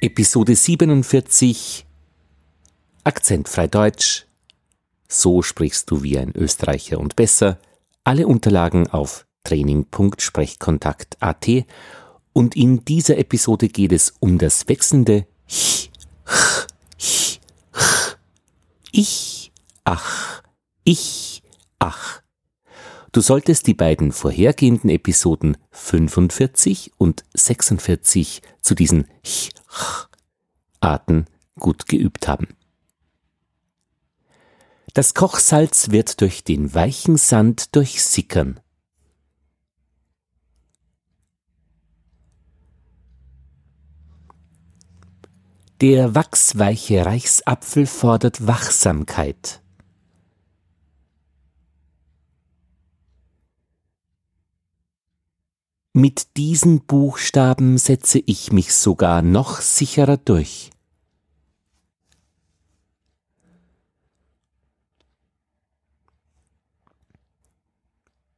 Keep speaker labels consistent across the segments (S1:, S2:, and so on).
S1: Episode 47 Akzentfrei Deutsch. So sprichst du wie ein Österreicher und besser. Alle Unterlagen auf training.sprechkontakt.at und in dieser Episode geht es um das wechselnde ch, ch, ch, ch. Ich, ach, ich, ach. Du solltest die beiden vorhergehenden Episoden 45 und 46 zu diesen ch, ch Arten gut geübt haben. Das Kochsalz wird durch den weichen Sand durchsickern. Der wachsweiche Reichsapfel fordert Wachsamkeit. Mit diesen Buchstaben setze ich mich sogar noch sicherer durch.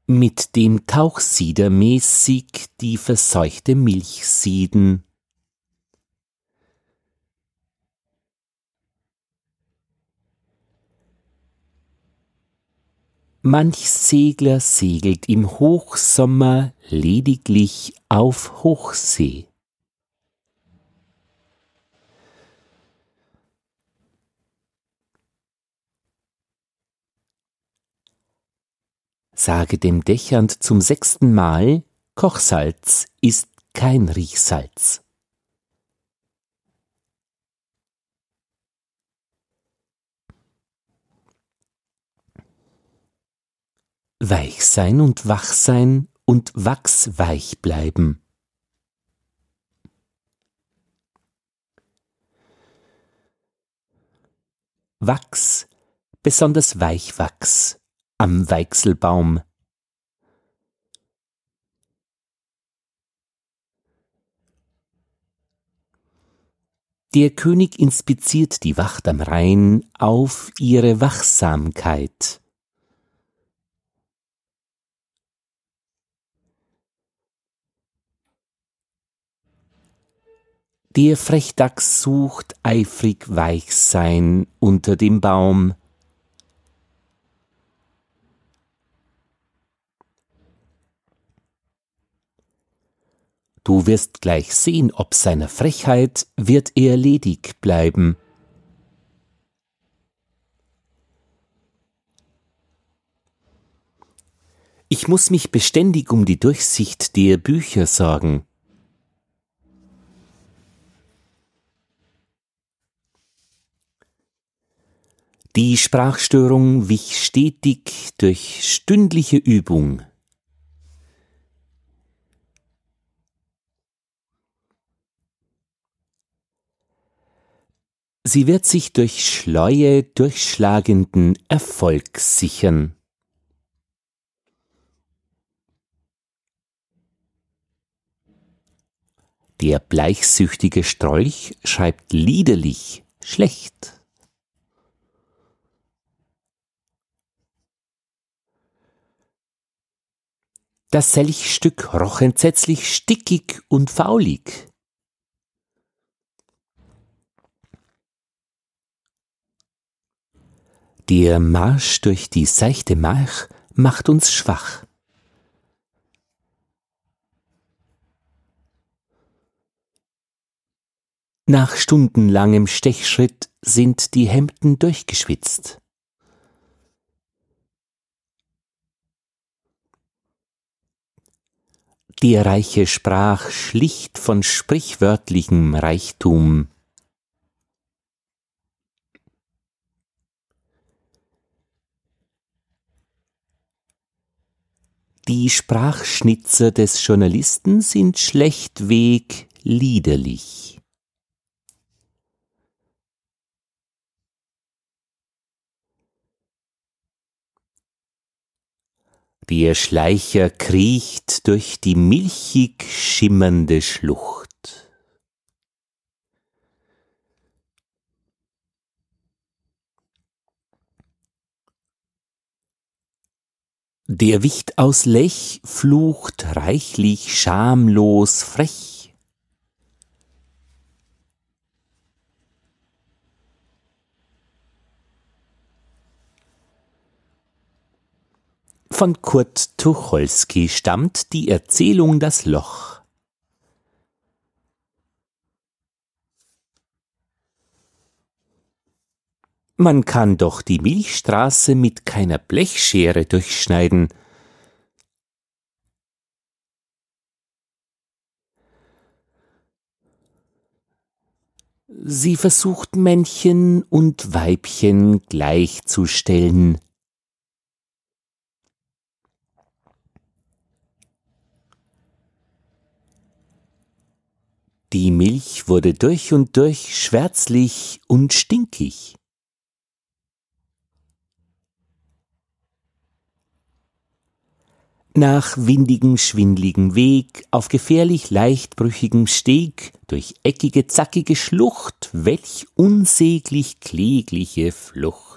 S1: Mit dem Tauchsieder mäßig die verseuchte Milch sieden. Manch Segler segelt im Hochsommer lediglich auf Hochsee. Sage dem Dächernd zum sechsten Mal, Kochsalz ist kein Riechsalz. Weich sein und wach sein und wachsweich bleiben. Wachs, besonders Weichwachs, am Weichselbaum. Der König inspiziert die Wacht am Rhein auf ihre Wachsamkeit. Der Frechdachs sucht eifrig Weichsein unter dem Baum. Du wirst gleich sehen, ob seiner Frechheit wird er ledig bleiben. Ich muss mich beständig um die Durchsicht der Bücher sorgen. Die Sprachstörung wich stetig durch stündliche Übung. Sie wird sich durch Schleue durchschlagenden Erfolg sichern. Der bleichsüchtige Strolch schreibt liederlich schlecht. Das Selchstück roch entsetzlich stickig und faulig. Der Marsch durch die seichte March macht uns schwach. Nach stundenlangem Stechschritt sind die Hemden durchgeschwitzt. Die Reiche sprach schlicht von sprichwörtlichem Reichtum. Die Sprachschnitzer des Journalisten sind schlechtweg liederlich. Der Schleicher kriecht durch die milchig schimmernde Schlucht. Der Wicht aus Lech flucht reichlich schamlos frech. Von Kurt Tucholsky stammt die Erzählung Das Loch. Man kann doch die Milchstraße mit keiner Blechschere durchschneiden. Sie versucht Männchen und Weibchen gleichzustellen. Die Milch wurde durch und durch schwärzlich und stinkig. Nach windigem, schwindligem Weg, auf gefährlich leichtbrüchigem Steg, durch eckige, zackige Schlucht, welch unsäglich klägliche Flucht.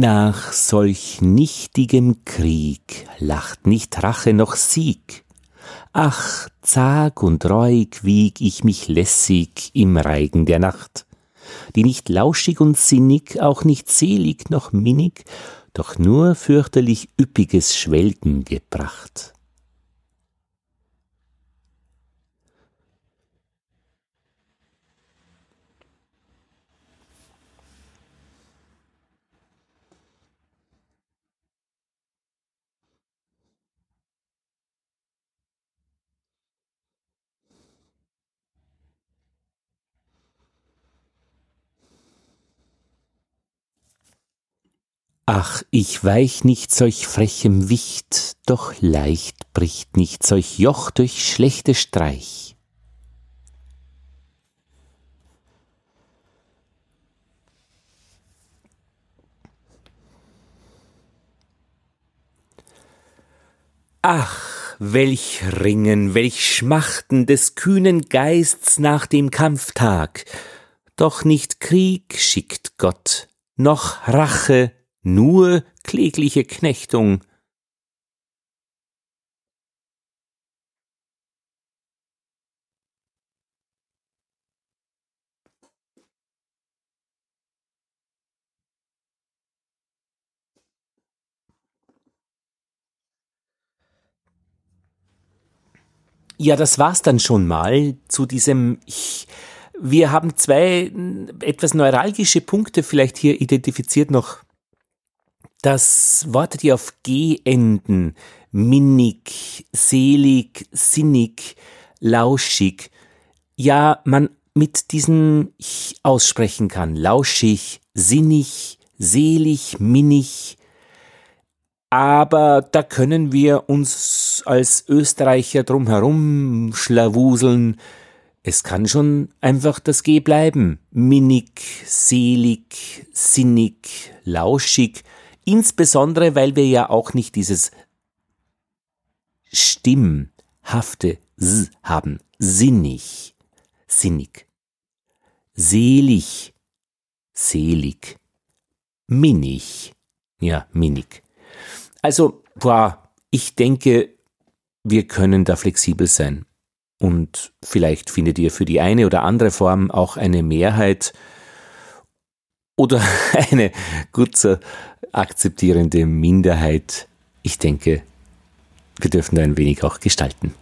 S1: Nach solch nichtigem Krieg lacht nicht Rache noch Sieg. Ach, zag und reuig wieg ich mich lässig im Reigen der Nacht, die nicht lauschig und sinnig, auch nicht selig noch minnig, doch nur fürchterlich üppiges Schwelgen gebracht. Ach, ich weich nicht solch frechem Wicht, doch leicht bricht nicht solch Joch durch schlechte Streich. Ach, welch Ringen, welch Schmachten des kühnen Geists nach dem Kampftag. Doch nicht Krieg schickt Gott, noch Rache nur klägliche Knechtung. Ja, das war's dann schon mal zu diesem ich. Wir haben zwei etwas neuralgische Punkte vielleicht hier identifiziert noch dass Worte, die auf G enden, minnig, selig, sinnig, lauschig, ja, man mit diesen Ich aussprechen kann. Lauschig, sinnig, selig, minnig. Aber da können wir uns als Österreicher drumherum schlawuseln. Es kann schon einfach das G bleiben. Minnig, selig, sinnig, lauschig. Insbesondere, weil wir ja auch nicht dieses stimmhafte S haben. Sinnig, sinnig. Selig, selig. Minnig, ja, minnig. Also, boah, ich denke, wir können da flexibel sein. Und vielleicht findet ihr für die eine oder andere Form auch eine Mehrheit oder eine gut zu akzeptierende Minderheit. Ich denke, wir dürfen da ein wenig auch gestalten.